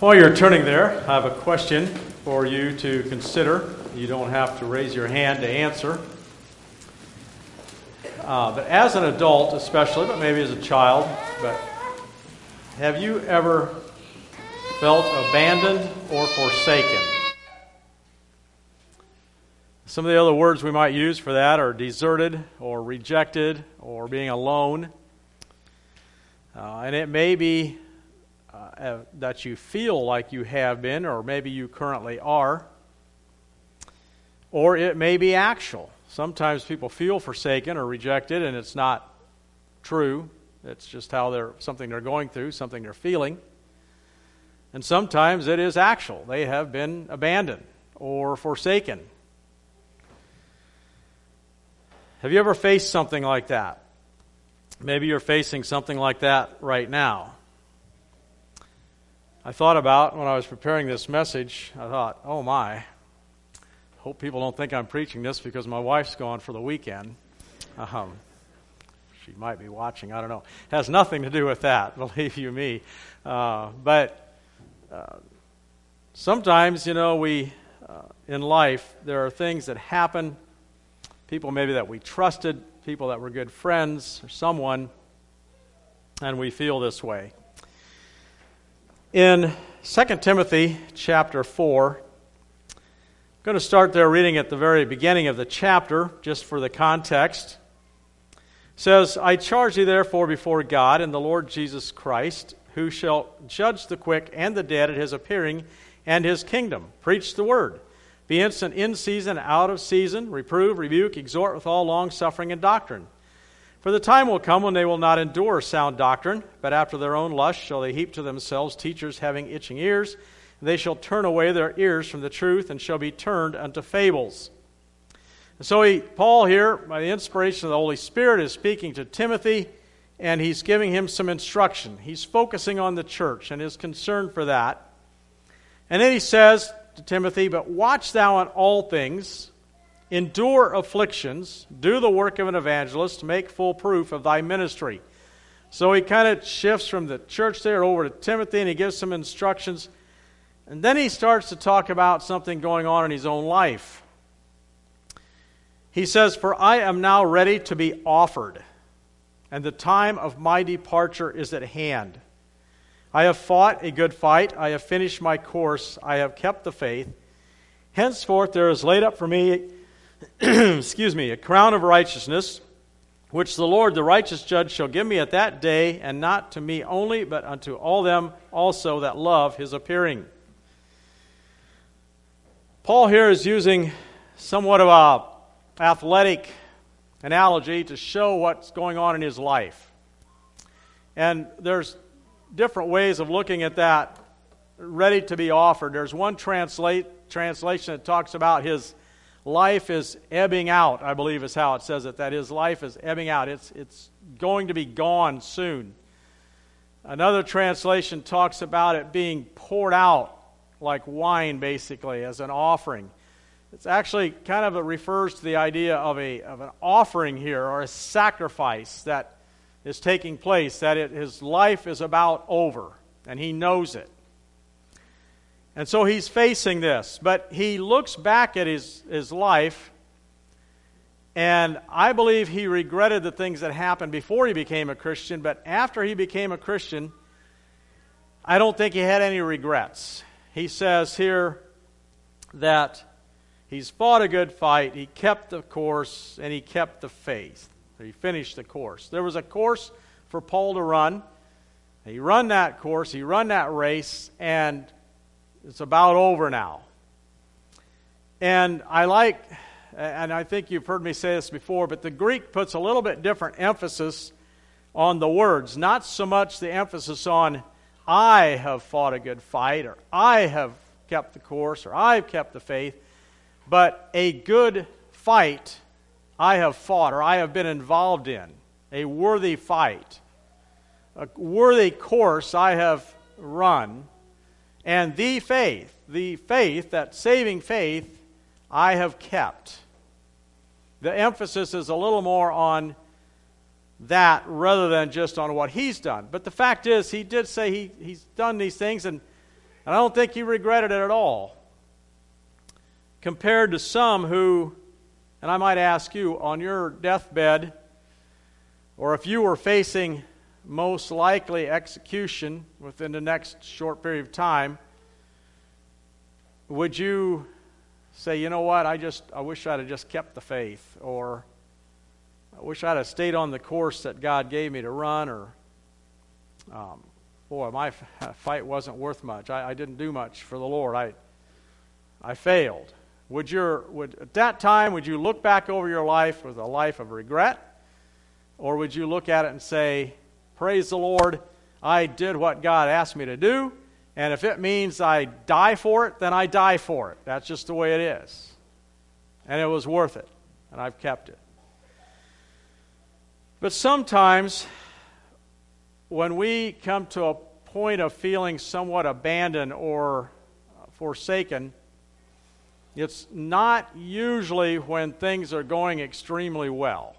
While you're turning there, I have a question for you to consider. You don't have to raise your hand to answer. Uh, but as an adult, especially, but maybe as a child, but have you ever felt abandoned or forsaken? Some of the other words we might use for that are deserted or rejected or being alone. Uh, and it may be uh, that you feel like you have been, or maybe you currently are, or it may be actual. Sometimes people feel forsaken or rejected, and it's not true. It's just how they're something they're going through, something they're feeling. And sometimes it is actual. They have been abandoned or forsaken. Have you ever faced something like that? Maybe you're facing something like that right now. I thought about when I was preparing this message, I thought, oh my, hope people don't think I'm preaching this because my wife's gone for the weekend. Um, she might be watching, I don't know. Has nothing to do with that, believe you me. Uh, but uh, sometimes, you know, we, uh, in life, there are things that happen, people maybe that we trusted, people that were good friends, or someone, and we feel this way. In 2 Timothy chapter 4, I'm going to start there reading at the very beginning of the chapter, just for the context. It says, I charge thee therefore before God and the Lord Jesus Christ, who shall judge the quick and the dead at his appearing and his kingdom. Preach the word. Be instant in season, out of season, reprove, rebuke, exhort with all long suffering and doctrine. For the time will come when they will not endure sound doctrine, but after their own lust shall they heap to themselves teachers having itching ears. They shall turn away their ears from the truth and shall be turned unto fables. And so he, Paul here, by the inspiration of the Holy Spirit, is speaking to Timothy, and he's giving him some instruction. He's focusing on the church and his concern for that. And then he says to Timothy, But watch thou on all things endure afflictions, do the work of an evangelist, make full proof of thy ministry. So he kind of shifts from the church there over to Timothy and he gives some instructions. And then he starts to talk about something going on in his own life. He says, For I am now ready to be offered, and the time of my departure is at hand. I have fought a good fight, I have finished my course, I have kept the faith. Henceforth there is laid up for me excuse me, a crown of righteousness, which the Lord, the righteous judge, shall give me at that day, and not to me only, but unto all them also that love his appearing. Paul here is using somewhat of a athletic analogy to show what's going on in his life. And there's different ways of looking at that ready to be offered. There's one translate, translation that talks about his life is ebbing out, I believe is how it says it, that his life is ebbing out. It's, it's going to be gone soon. Another translation talks about it being poured out like wine, basically, as an offering. It's actually kind of refers to the idea of, a, of an offering here or a sacrifice that is taking place, that it, his life is about over, and he knows it. And so he's facing this. But he looks back at his, his life, and I believe he regretted the things that happened before he became a Christian. But after he became a Christian, I don't think he had any regrets. He says here that he's fought a good fight, he kept the course, and he kept the faith. He finished the course. There was a course for Paul to run. He run that course, he run that race, and it's about over now. And I like, and I think you've heard me say this before, but the Greek puts a little bit different emphasis on the words. Not so much the emphasis on, I have fought a good fight, or I have kept the course, or I've kept the faith, but a good fight I have fought, or I have been involved in. A worthy fight. A worthy course I have run and the faith, the faith, that saving faith, I have kept. The emphasis is a little more on that rather than just on what he's done. But the fact is, he did say he, he's done these things, and And I don't think he regretted it at all. Compared to some who, and I might ask you, on your deathbed, or if you were facing most likely execution within the next short period of time, would you say, you know what, I just I wish I'd have just kept the faith, or I wish I'd have stayed on the course that God gave me to run, or um, boy, my fight wasn't worth much. I, I didn't do much for the Lord. I I failed. Would your would at that time would you look back over your life with a life of regret, or would you look at it and say, Praise the Lord, I did what God asked me to do, and if it means I die for it, then I die for it. That's just the way it is. And it was worth it, and I've kept it. But sometimes, when we come to a point of feeling somewhat abandoned or forsaken, it's not usually when things are going extremely well.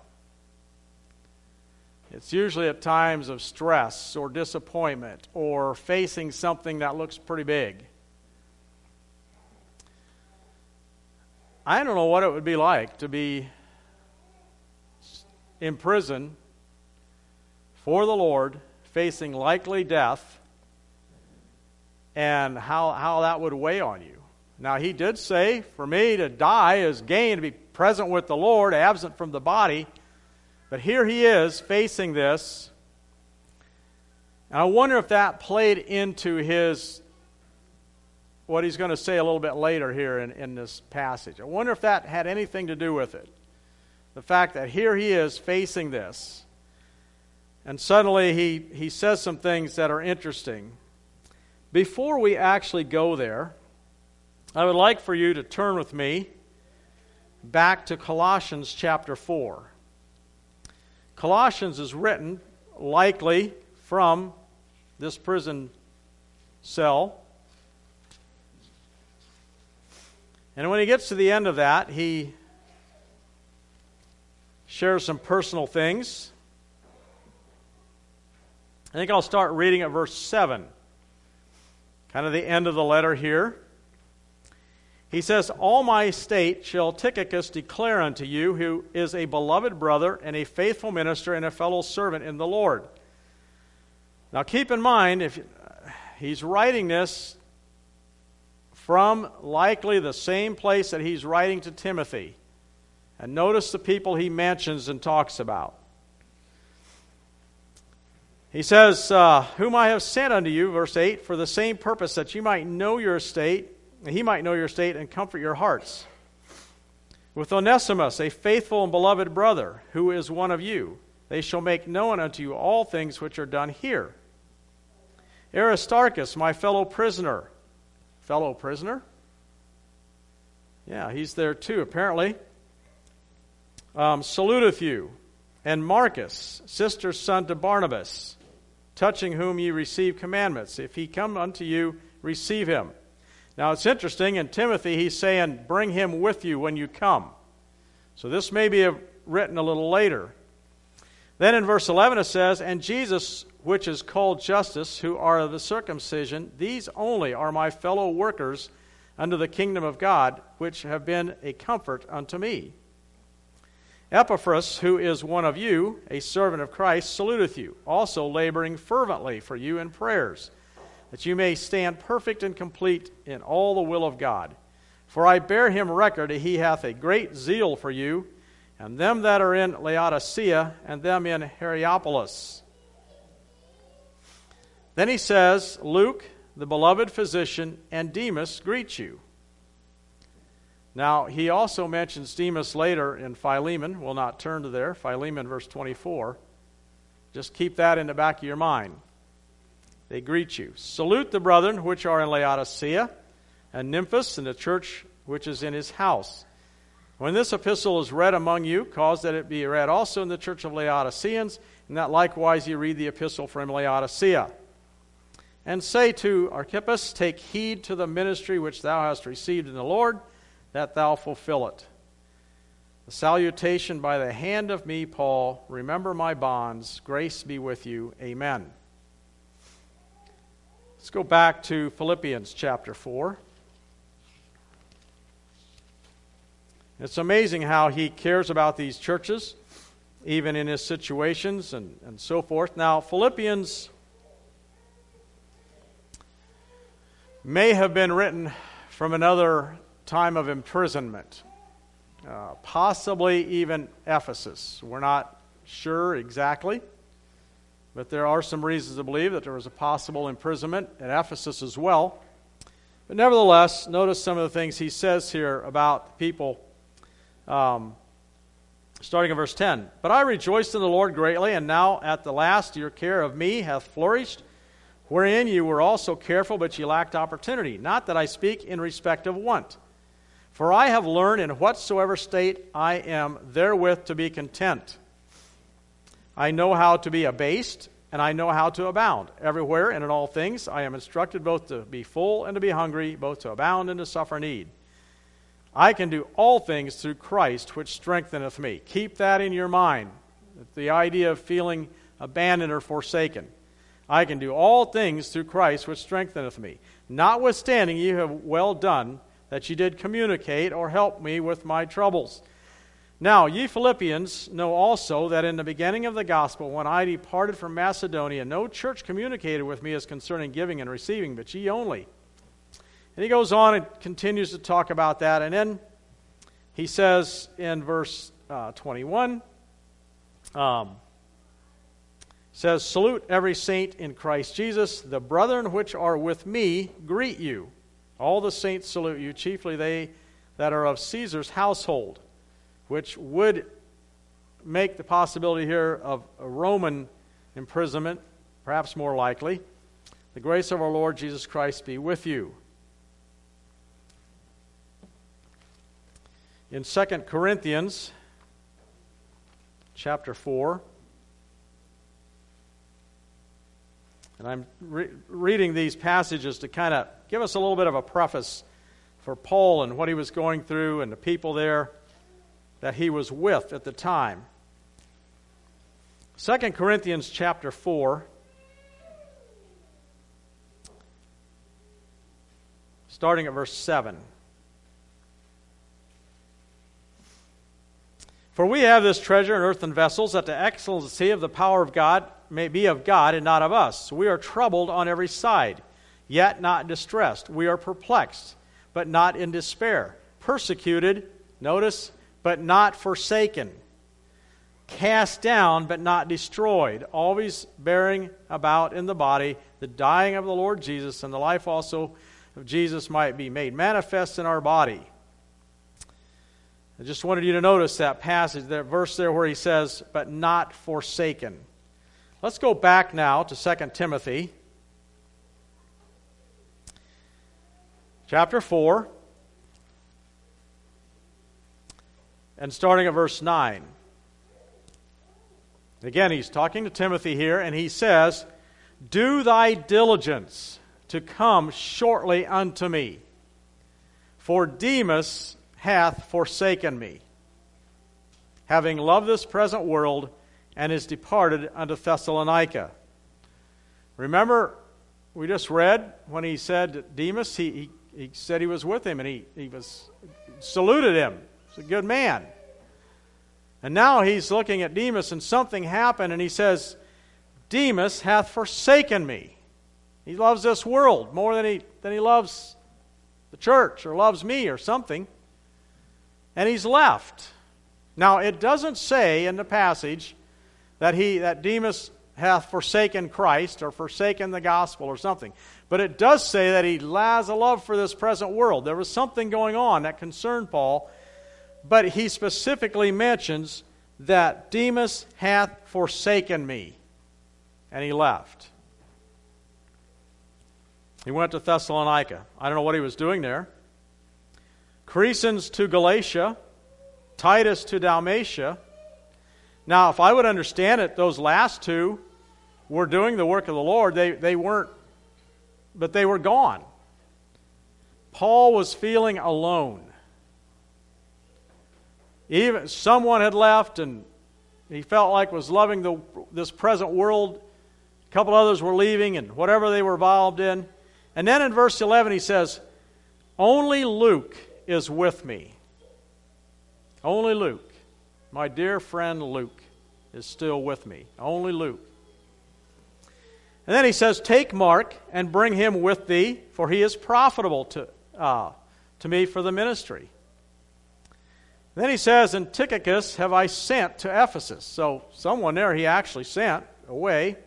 It's usually at times of stress or disappointment or facing something that looks pretty big. I don't know what it would be like to be in prison for the Lord, facing likely death, and how, how that would weigh on you. Now, he did say, for me to die is gain, to be present with the Lord, absent from the body. But here he is facing this. And I wonder if that played into his, what he's going to say a little bit later here in, in this passage. I wonder if that had anything to do with it. The fact that here he is facing this. And suddenly he, he says some things that are interesting. Before we actually go there, I would like for you to turn with me back to Colossians chapter 4. Colossians is written likely from this prison cell. And when he gets to the end of that, he shares some personal things. I think I'll start reading at verse 7, kind of the end of the letter here. He says, All my state shall Tychicus declare unto you, who is a beloved brother and a faithful minister and a fellow servant in the Lord. Now keep in mind, if he's writing this from likely the same place that he's writing to Timothy. And notice the people he mentions and talks about. He says, uh, Whom I have sent unto you, verse 8, for the same purpose that you might know your state he might know your state and comfort your hearts. With Onesimus, a faithful and beloved brother, who is one of you, they shall make known unto you all things which are done here. Aristarchus, my fellow prisoner. Fellow prisoner? Yeah, he's there too, apparently. Um, saluteth you. And Marcus, sister's son to Barnabas, touching whom ye receive commandments. If he come unto you, receive him. Now it's interesting, in Timothy, he's saying, Bring him with you when you come. So this may be written a little later. Then in verse 11 it says, And Jesus, which is called Justus, who are of the circumcision, these only are my fellow workers under the kingdom of God, which have been a comfort unto me. Epaphras, who is one of you, a servant of Christ, saluteth you, also laboring fervently for you in prayers that you may stand perfect and complete in all the will of God. For I bear him record that he hath a great zeal for you, and them that are in Laodicea, and them in Hierapolis. Then he says, Luke, the beloved physician, and Demas greet you. Now, he also mentions Demas later in Philemon. We'll not turn to there. Philemon, verse 24. Just keep that in the back of your mind. They greet you. Salute the brethren which are in Laodicea, and Nymphas, and the church which is in his house. When this epistle is read among you, cause that it be read also in the church of Laodiceans, and that likewise you read the epistle from Laodicea. And say to Archippus, Take heed to the ministry which thou hast received in the Lord, that thou fulfill it. The salutation by the hand of me, Paul. Remember my bonds. Grace be with you. Amen. Let's go back to Philippians chapter 4. It's amazing how he cares about these churches, even in his situations and, and so forth. Now, Philippians may have been written from another time of imprisonment, uh, possibly even Ephesus. We're not sure exactly, but there are some reasons to believe that there was a possible imprisonment at Ephesus as well. But nevertheless, notice some of the things he says here about the people um, starting in verse 10. But I rejoiced in the Lord greatly, and now at the last your care of me hath flourished, wherein you were also careful, but ye lacked opportunity. Not that I speak in respect of want. For I have learned in whatsoever state I am therewith to be content. I know how to be abased, and I know how to abound. Everywhere and in all things I am instructed both to be full and to be hungry, both to abound and to suffer need. I can do all things through Christ, which strengtheneth me. Keep that in your mind. The idea of feeling abandoned or forsaken. I can do all things through Christ, which strengtheneth me. Notwithstanding, you have well done that you did communicate or help me with my troubles. Now, ye Philippians know also that in the beginning of the gospel, when I departed from Macedonia, no church communicated with me as concerning giving and receiving, but ye only. And he goes on and continues to talk about that. And then he says in verse uh, 21, um, says, Salute every saint in Christ Jesus. The brethren which are with me greet you. All the saints salute you, chiefly they that are of Caesar's household, which would make the possibility here of a Roman imprisonment perhaps more likely. The grace of our Lord Jesus Christ be with you. in 2 Corinthians chapter 4. And I'm re- reading these passages to kind of give us a little bit of a preface for Paul and what he was going through and the people there that he was with at the time. 2 Corinthians chapter 4. Starting at verse 7. For we have this treasure in earthen vessels, that the excellency of the power of God may be of God and not of us. We are troubled on every side, yet not distressed. We are perplexed, but not in despair. Persecuted, notice, but not forsaken. Cast down, but not destroyed. Always bearing about in the body the dying of the Lord Jesus, and the life also of Jesus might be made manifest in our body. I just wanted you to notice that passage, that verse there where he says, but not forsaken. Let's go back now to 2 Timothy chapter 4 and starting at verse 9. Again, he's talking to Timothy here, and he says, Do thy diligence to come shortly unto me. For Demas hath forsaken me, having loved this present world, and is departed unto Thessalonica. Remember, we just read when he said Demas, he, he, he said he was with him, and he, he was saluted him. He's a good man. And now he's looking at Demas, and something happened, and he says, Demas hath forsaken me. He loves this world more than he, than he loves the church or loves me or something and he's left. Now, it doesn't say in the passage that, he, that Demas hath forsaken Christ or forsaken the gospel or something. But it does say that he has a love for this present world. There was something going on that concerned Paul, but he specifically mentions that Demas hath forsaken me. And he left. He went to Thessalonica. I don't know what he was doing there. Crescens to Galatia, Titus to Dalmatia. Now, if I would understand it, those last two were doing the work of the Lord. They, they weren't, but they were gone. Paul was feeling alone. Even someone had left, and he felt like was loving the, this present world. A couple others were leaving, and whatever they were involved in. And then in verse 11, he says, Only Luke is with me. Only Luke. My dear friend Luke is still with me. Only Luke. And then he says, Take Mark and bring him with thee, for he is profitable to, uh, to me for the ministry. Then he says, And Tychicus have I sent to Ephesus. So someone there he actually sent away.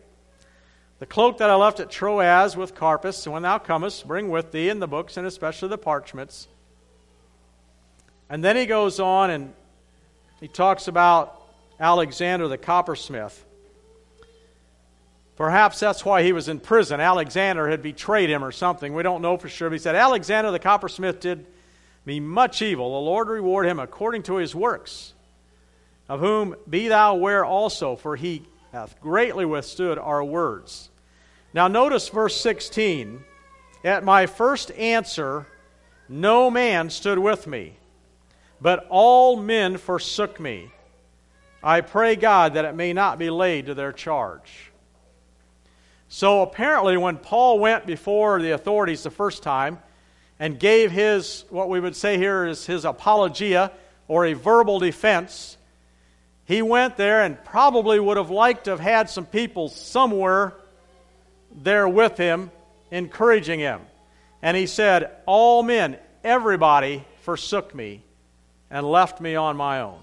The cloak that I left at Troas with Carpus, and when thou comest, bring with thee and the books and especially the parchments. And then he goes on and he talks about Alexander the coppersmith. Perhaps that's why he was in prison. Alexander had betrayed him or something. We don't know for sure. But he said, Alexander the coppersmith did me much evil. The Lord reward him according to his works, of whom be thou aware also, for he hath greatly withstood our words. Now, notice verse 16. At my first answer, no man stood with me, but all men forsook me. I pray God that it may not be laid to their charge. So apparently, when Paul went before the authorities the first time and gave his, what we would say here is his apologia or a verbal defense, he went there and probably would have liked to have had some people somewhere there with him, encouraging him. And he said, All men, everybody forsook me and left me on my own.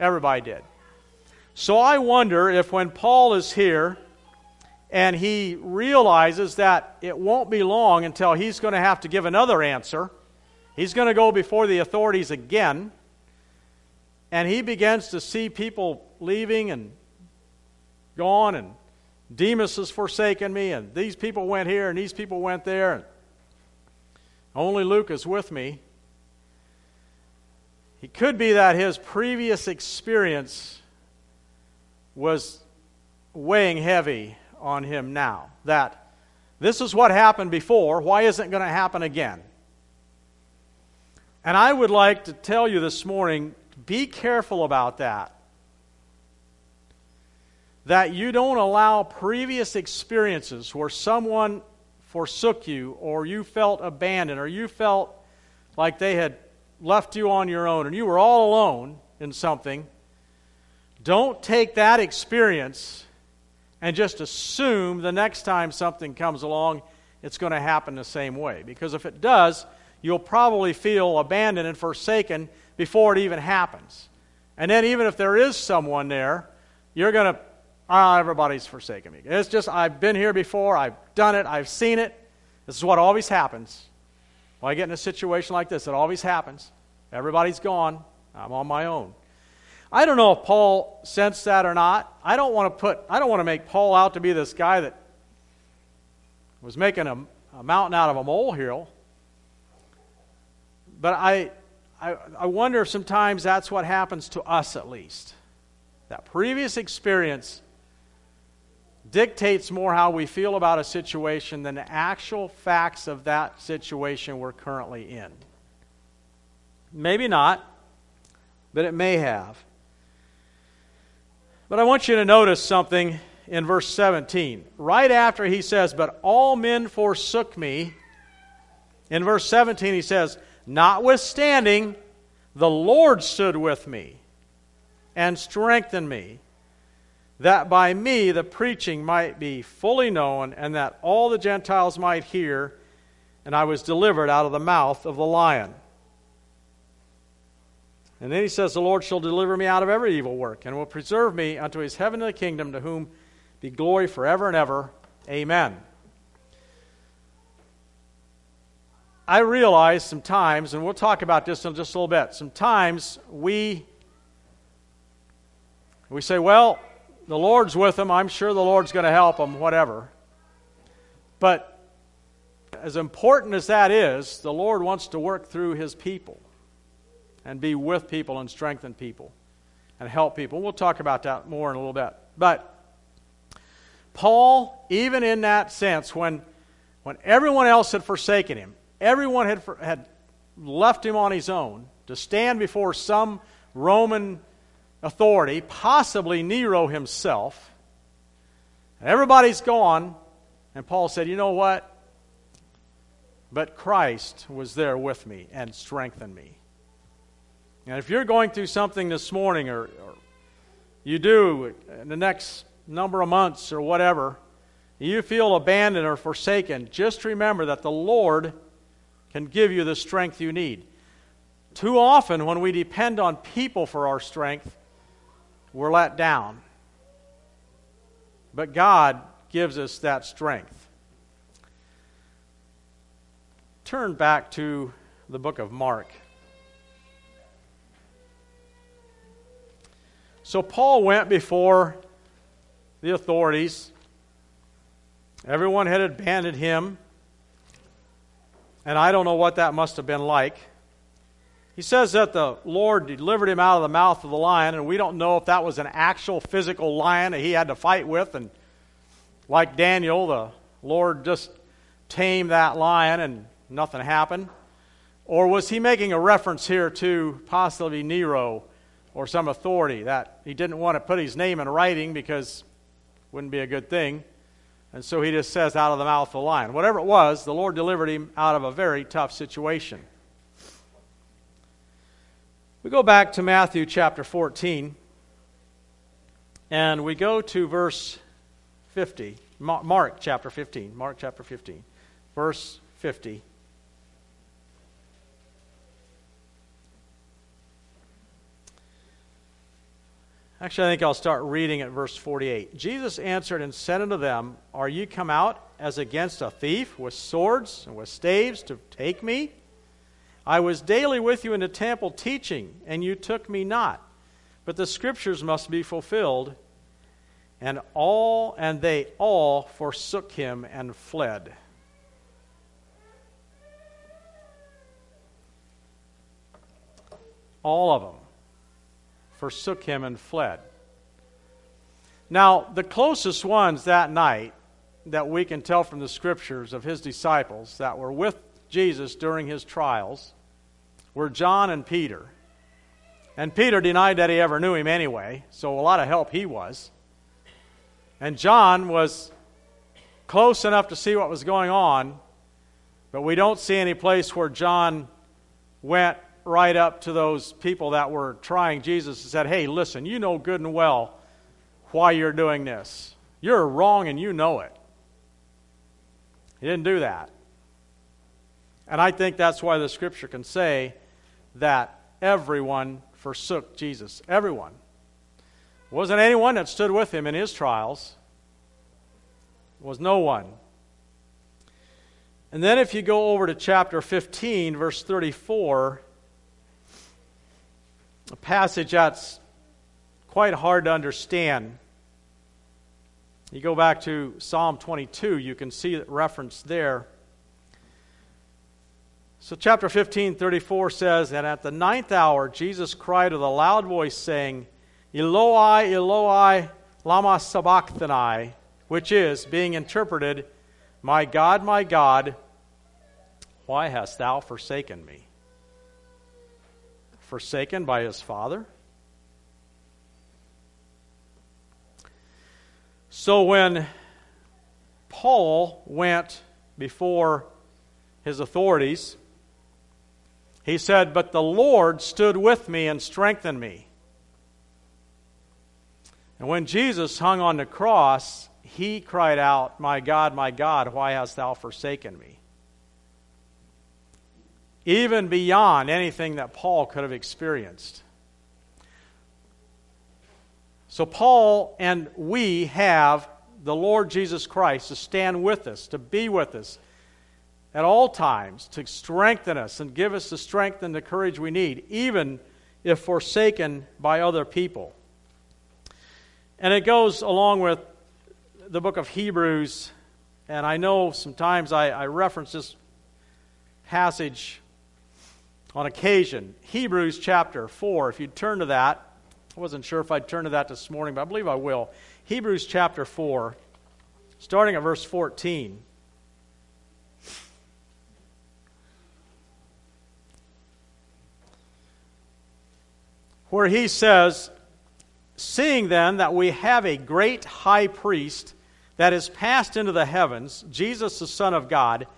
Everybody did. So I wonder if when Paul is here, and he realizes that it won't be long until he's going to have to give another answer. He's going to go before the authorities again. And he begins to see people leaving and gone, and Demas has forsaken me, and these people went here, and these people went there, and only Luke is with me. It could be that his previous experience was weighing heavy on him now. That this is what happened before, why isn't it going to happen again? And I would like to tell you this morning be careful about that. That you don't allow previous experiences where someone forsook you, or you felt abandoned, or you felt like they had left you on your own, and you were all alone in something. Don't take that experience and just assume the next time something comes along, it's going to happen the same way. Because if it does, you'll probably feel abandoned and forsaken before it even happens. And then, even if there is someone there, you're going to, ah, oh, everybody's forsaken me. It's just, I've been here before, I've done it, I've seen it. This is what always happens. When I get in a situation like this, it always happens. Everybody's gone, I'm on my own. I don't know if Paul sensed that or not. I don't want to put I don't want to make Paul out to be this guy that was making a, a mountain out of a molehill. But I, I I wonder if sometimes that's what happens to us at least. That previous experience dictates more how we feel about a situation than the actual facts of that situation we're currently in. Maybe not, but it may have. But I want you to notice something in verse 17. Right after he says, But all men forsook me, in verse 17 he says, Notwithstanding, the Lord stood with me and strengthened me, that by me the preaching might be fully known, and that all the Gentiles might hear, and I was delivered out of the mouth of the lion. And then he says, The Lord shall deliver me out of every evil work, and will preserve me unto his heavenly kingdom, to whom be glory forever and ever. Amen. I realize sometimes, and we'll talk about this in just a little bit, sometimes we, we say, well, the Lord's with them. I'm sure the Lord's going to help them, whatever. But as important as that is, the Lord wants to work through his people and be with people and strengthen people and help people. We'll talk about that more in a little bit. But Paul, even in that sense, when, when everyone else had forsaken him, everyone had, had left him on his own to stand before some Roman authority, possibly Nero himself, everybody's gone, and Paul said, You know what? but Christ was there with me and strengthened me. And if you're going through something this morning, or, or you do in the next number of months or whatever, you feel abandoned or forsaken, just remember that the Lord can give you the strength you need. Too often, when we depend on people for our strength, we're let down. But God gives us that strength. Turn back to the book of Mark. So, Paul went before the authorities. Everyone had abandoned him. And I don't know what that must have been like. He says that the Lord delivered him out of the mouth of the lion, and we don't know if that was an actual physical lion that he had to fight with. And like Daniel, the Lord just tamed that lion and nothing happened. Or was he making a reference here to possibly Nero or some authority that he didn't want to put his name in writing because wouldn't be a good thing? And so he just says, out of the mouth of the lion. Whatever it was, the Lord delivered him out of a very tough situation. We go back to Matthew chapter 14, and we go to verse 50. Mark chapter 15. Mark chapter 15, verse 50. Actually, I think I'll start reading at verse 48. Jesus answered and said unto them, Are ye come out as against a thief with swords and with staves to take me? I was daily with you in the temple teaching, and you took me not. But the scriptures must be fulfilled. And all and they all forsook him and fled. All of them forsook him and fled. Now, the closest ones that night that we can tell from the scriptures of his disciples that were with Jesus during his trials were John and Peter. And Peter denied that he ever knew him anyway, so a lot of help he was. And John was close enough to see what was going on, but we don't see any place where John went right up to those people that were trying Jesus and said, Hey, listen, you know good and well why you're doing this. You're wrong and you know it. He didn't do that. And I think that's why the scripture can say that everyone forsook Jesus. Everyone. Wasn't anyone that stood with him in his trials. Was no one. And then if you go over to chapter 15, verse 34, a passage that's quite hard to understand. You go back to Psalm 22, you can see it reference there. So, chapter 15, 34 says, And at the ninth hour, Jesus cried with a loud voice, saying, Eloi, Eloi, lama sabachthani, which is, being interpreted, My God, my God, why hast thou forsaken me? Forsaken by his Father? So, when Paul went before his authorities, he said, But the Lord stood with me and strengthened me. And when Jesus hung on the cross, he cried out, My God, my God, why hast thou forsaken me? Even beyond anything that Paul could have experienced. So, Paul and we have the Lord Jesus Christ to stand with us, to be with us, at all times to strengthen us and give us the strength and the courage we need, even if forsaken by other people. And it goes along with the book of Hebrews, and I know sometimes I, I reference this passage on occasion. Hebrews chapter 4, if you'd turn to that. I wasn't sure if I'd turn to that this morning, but I believe I will. Hebrews chapter 4, starting at verse 14. where he says, Seeing then that we have a great high priest that is passed into the heavens, Jesus the Son of God,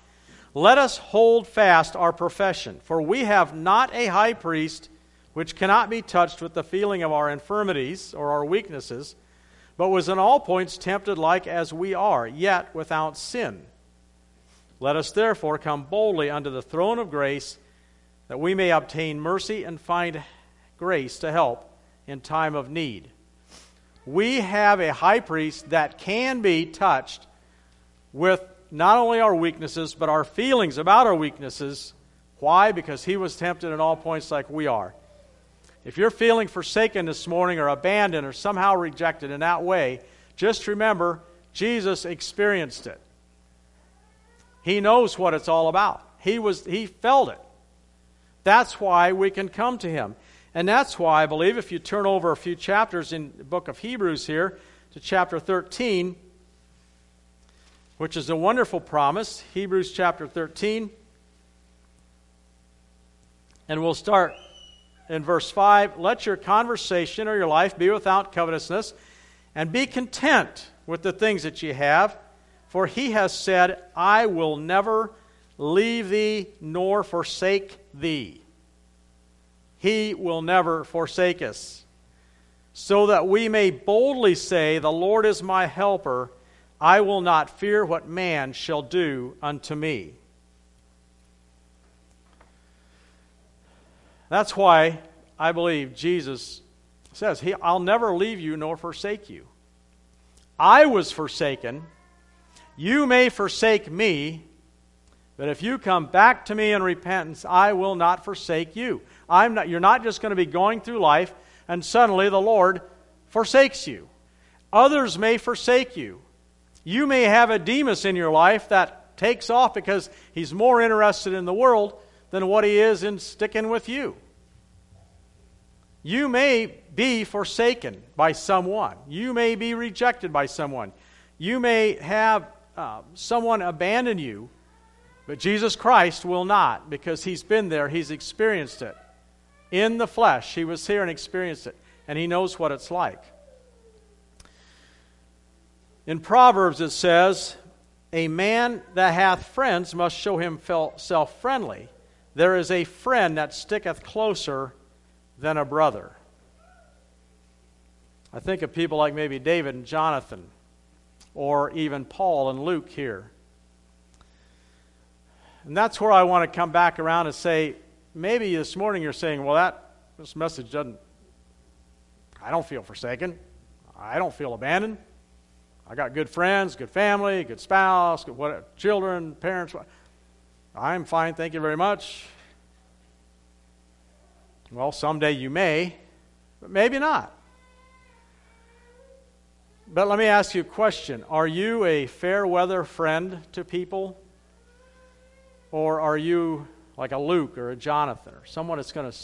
let us hold fast our profession, for we have not a high priest which cannot be touched with the feeling of our infirmities or our weaknesses, but was in all points tempted like as we are, yet without sin. Let us therefore come boldly unto the throne of grace, that we may obtain mercy and find grace to help in time of need. We have a high priest that can be touched with not only our weaknesses, but our feelings about our weaknesses. Why? Because he was tempted in all points like we are. If you're feeling forsaken this morning or abandoned or somehow rejected in that way, just remember Jesus experienced it. He knows what it's all about. He was he felt it. That's why we can come to him. And that's why I believe if you turn over a few chapters in the book of Hebrews here to chapter 13, which is a wonderful promise, Hebrews chapter 13. And we'll start in verse 5 Let your conversation or your life be without covetousness, and be content with the things that ye have. For he has said, I will never leave thee nor forsake thee. He will never forsake us. So that we may boldly say, The Lord is my helper. I will not fear what man shall do unto me. That's why I believe Jesus says, he, I'll never leave you nor forsake you. I was forsaken. You may forsake me, but if you come back to me in repentance, I will not forsake you. I'm not, you're not just going to be going through life and suddenly the Lord forsakes you. Others may forsake you. You may have a Demas in your life that takes off because he's more interested in the world than what he is in sticking with you. You may be forsaken by someone. You may be rejected by someone. You may have uh, someone abandon you, but Jesus Christ will not because he's been there, he's experienced it. In the flesh, he was here and experienced it, and he knows what it's like. In Proverbs it says, A man that hath friends must show himself friendly. There is a friend that sticketh closer than a brother. I think of people like maybe David and Jonathan, or even Paul and Luke here. And that's where I want to come back around and say, maybe this morning you're saying, well, that this message doesn't, I don't feel forsaken. I don't feel abandoned. I got good friends, good family, good spouse, good what, children, parents. I'm fine, thank you very much. Well, someday you may, but maybe not. But let me ask you a question Are you a fair weather friend to people? Or are you like a Luke or a Jonathan or someone that's going to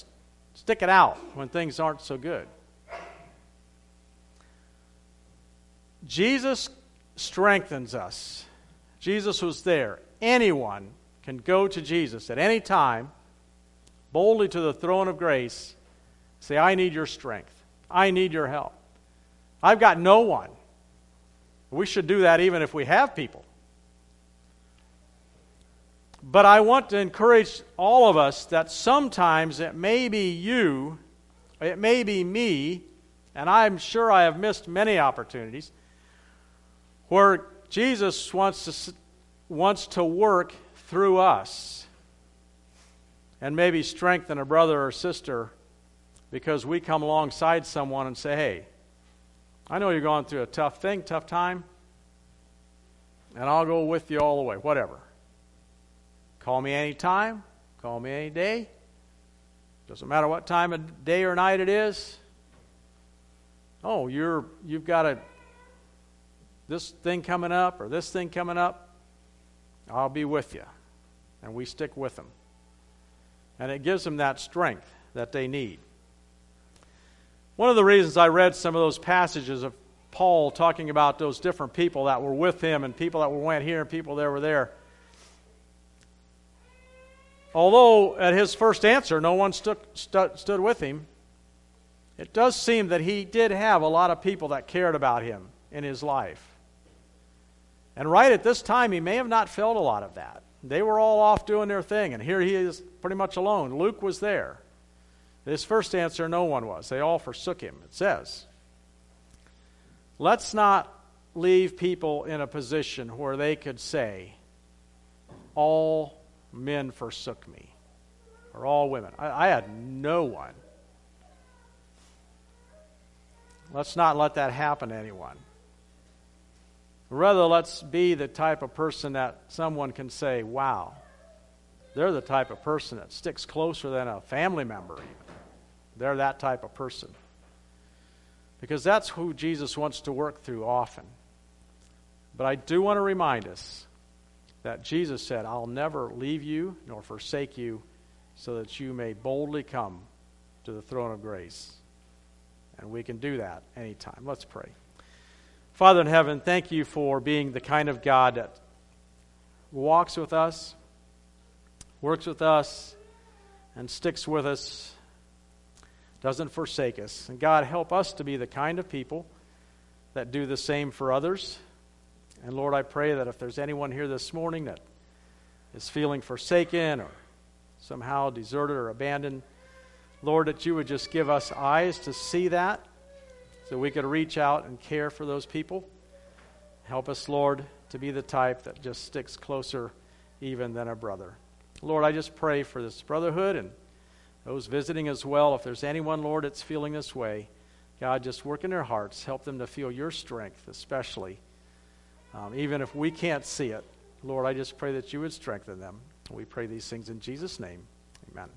stick it out when things aren't so good? Jesus strengthens us. Jesus was there. Anyone can go to Jesus at any time, boldly to the throne of grace, say, I need your strength. I need your help. I've got no one. We should do that even if we have people. But I want to encourage all of us that sometimes it may be you, it may be me, and I'm sure I have missed many opportunities where Jesus wants to, wants to work through us and maybe strengthen a brother or sister because we come alongside someone and say, hey, I know you're going through a tough thing, tough time, and I'll go with you all the way, whatever. Call me anytime, call me any day. Doesn't matter what time of day or night it is. Oh, you're you've got a this thing coming up or this thing coming up, I'll be with you. And we stick with them. And it gives them that strength that they need. One of the reasons I read some of those passages of Paul talking about those different people that were with him and people that went here and people that were there. Although at his first answer no one stood, stood, stood with him, it does seem that he did have a lot of people that cared about him in his life. And right at this time, he may have not felt a lot of that. They were all off doing their thing, and here he is pretty much alone. Luke was there. His first answer, no one was. They all forsook him, it says. Let's not leave people in a position where they could say, All men forsook me, or all women. I, I had no one. Let's not let that happen to anyone. Rather, let's be the type of person that someone can say, Wow, they're the type of person that sticks closer than a family member, even. They're that type of person. Because that's who Jesus wants to work through often. But I do want to remind us that Jesus said, I'll never leave you nor forsake you so that you may boldly come to the throne of grace. And we can do that anytime. Let's pray. Father in heaven, thank you for being the kind of God that walks with us, works with us, and sticks with us doesn't forsake us. And God, help us to be the kind of people that do the same for others. And Lord, I pray that if there's anyone here this morning that is feeling forsaken or somehow deserted or abandoned, Lord, that you would just give us eyes to see that so we could reach out and care for those people. Help us, Lord, to be the type that just sticks closer even than a brother. Lord, I just pray for this brotherhood and those visiting as well, if there's anyone, Lord, that's feeling this way, God, just work in their hearts. Help them to feel your strength, especially. Um, even if we can't see it, Lord, I just pray that you would strengthen them. We pray these things in Jesus' name. Amen.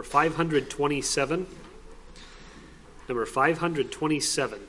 Number 527. Number 527.